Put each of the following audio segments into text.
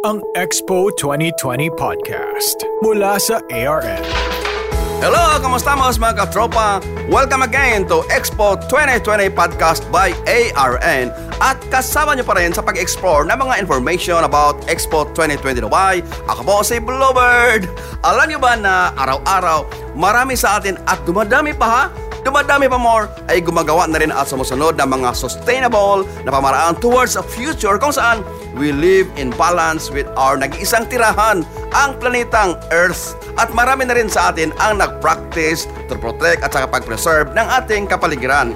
ang Expo 2020 Podcast mula sa ARN. Hello, kamusta mga katropa? Welcome again to Expo 2020 Podcast by ARN at kasama niyo pa rin sa pag-explore ng mga information about Expo 2020 Dubai. Ako po si Bluebird. Alam niyo ba na araw-araw marami sa atin at dumadami pa ha Dumadami pa more ay gumagawa na rin at sumusunod ng mga sustainable na pamaraan towards a future kung saan we live in balance with our nag-iisang tirahan, ang planetang Earth. At marami na rin sa atin ang nag-practice to protect at saka pag-preserve ng ating kapaligiran.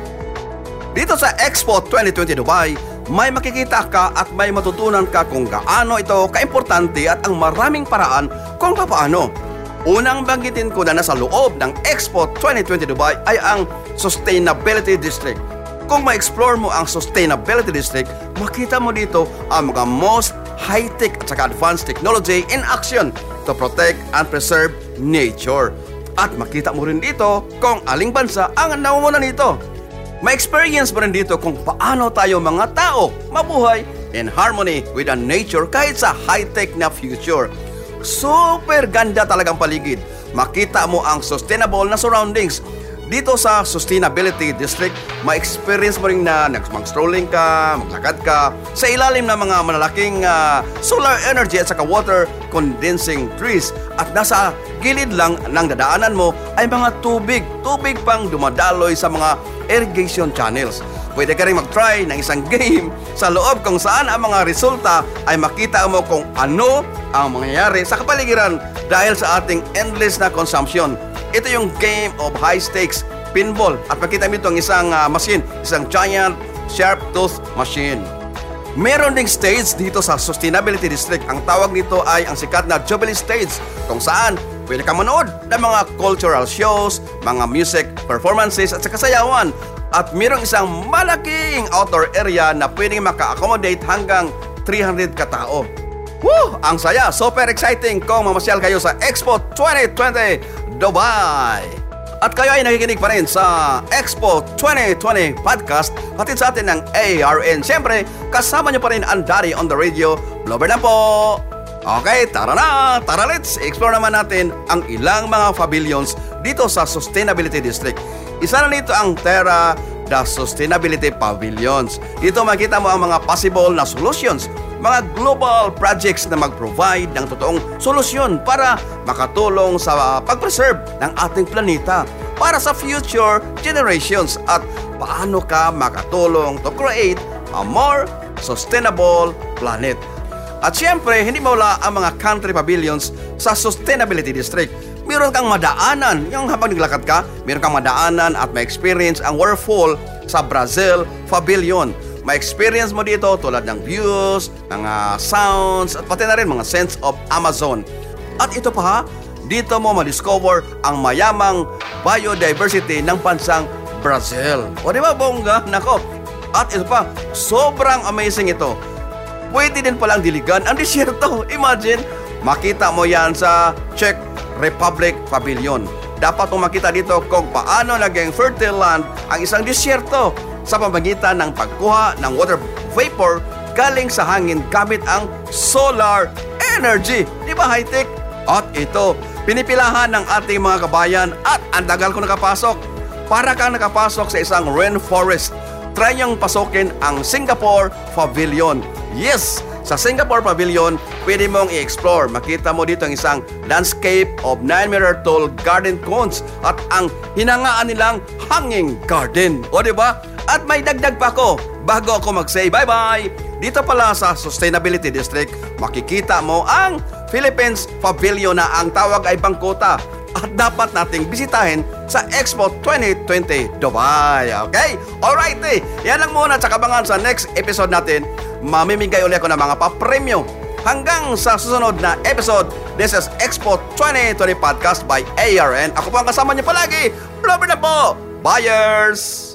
Dito sa Expo 2020 Dubai, may makikita ka at may matutunan ka kung gaano ito kaimportante at ang maraming paraan kung paano Unang banggitin ko na nasa loob ng Expo 2020 Dubai ay ang Sustainability District. Kung ma-explore mo ang Sustainability District, makita mo dito ang mga most high-tech at saka advanced technology in action to protect and preserve nature. At makita mo rin dito kung aling bansa ang naumuna nito. Ma-experience mo rin dito kung paano tayo mga tao mabuhay in harmony with the nature kahit sa high-tech na future. Super ganda talagang paligid. Makita mo ang sustainable na surroundings. Dito sa Sustainability District, ma-experience mo rin na mag-strolling ka, maglakad ka sa ilalim ng mga malalaking uh, solar energy at saka water condensing trees. At nasa gilid lang ng dadaanan mo ay mga tubig. Tubig pang dumadaloy sa mga irrigation channels. Pwede ka rin mag-try ng isang game sa loob kung saan ang mga resulta ay makita mo kung ano ang mangyayari sa kapaligiran dahil sa ating endless na consumption. Ito yung game of high stakes pinball at makita mo itong isang uh, machine, isang giant sharp tooth machine. Meron ding stage dito sa Sustainability District. Ang tawag nito ay ang sikat na Jubilee Stage kung saan pwede ka manood ng mga cultural shows, mga music performances at sa kasayawan at mayroong isang malaking outdoor area na pwedeng maka-accommodate hanggang 300 katao. Woo! Ang saya! Super exciting kung mamasyal kayo sa Expo 2020 Dubai! At kayo ay nakikinig pa rin sa Expo 2020 podcast hatid sa atin ng ARN. Siyempre, kasama niyo pa rin ang Daddy on the Radio. Blower na po! Okay, tara na! Tara let's explore naman natin ang ilang mga pavilions dito sa Sustainability District. Isa na nito ang Terra the Sustainability Pavilions. Dito makita mo ang mga possible na solutions, mga global projects na mag-provide ng totoong solusyon para makatulong sa pag-preserve ng ating planeta para sa future generations at paano ka makatulong to create a more sustainable planet. At siyempre, hindi mawala ang mga country pavilions sa Sustainability District. Meron kang madaanan, yung habang naglakad ka, meron kang madaanan at ma-experience ang waterfall sa Brazil Pavilion. Ma-experience mo dito tulad ng views, mga sounds, at pati na rin mga sense of Amazon. At ito pa dito mo ma-discover ang mayamang biodiversity ng bansang Brazil. O di ba, bongga? Nako. At ito pa, sobrang amazing ito pwede din palang diligan ang disyerto. Imagine, makita mo yan sa Czech Republic Pavilion. Dapat mong makita dito kung paano naging fertile land ang isang disyerto sa pamagitan ng pagkuha ng water vapor galing sa hangin gamit ang solar energy. Di ba high-tech? At ito, pinipilahan ng ating mga kabayan at ang tagal ko nakapasok. Para kang nakapasok sa isang rainforest try niyong pasukin ang Singapore Pavilion. Yes, sa Singapore Pavilion, pwede mong i-explore. Makita mo dito ang isang landscape of 9-meter tall garden cones at ang hinangaan nilang hanging garden. O ba? At may dagdag pa ako bago ako mag-say bye-bye. Dito pala sa Sustainability District, makikita mo ang Philippines Pavilion na ang tawag ay Bangkota at dapat nating bisitahin sa Expo 2020 Dubai. Okay? Alright eh. Yan lang muna. Tsaka bangan sa next episode natin, mamimigay ulit ako ng mga papremyo. Hanggang sa susunod na episode, this is Expo 2020 Podcast by ARN. Ako po ang kasama niyo palagi. Blubber na po! Buyers!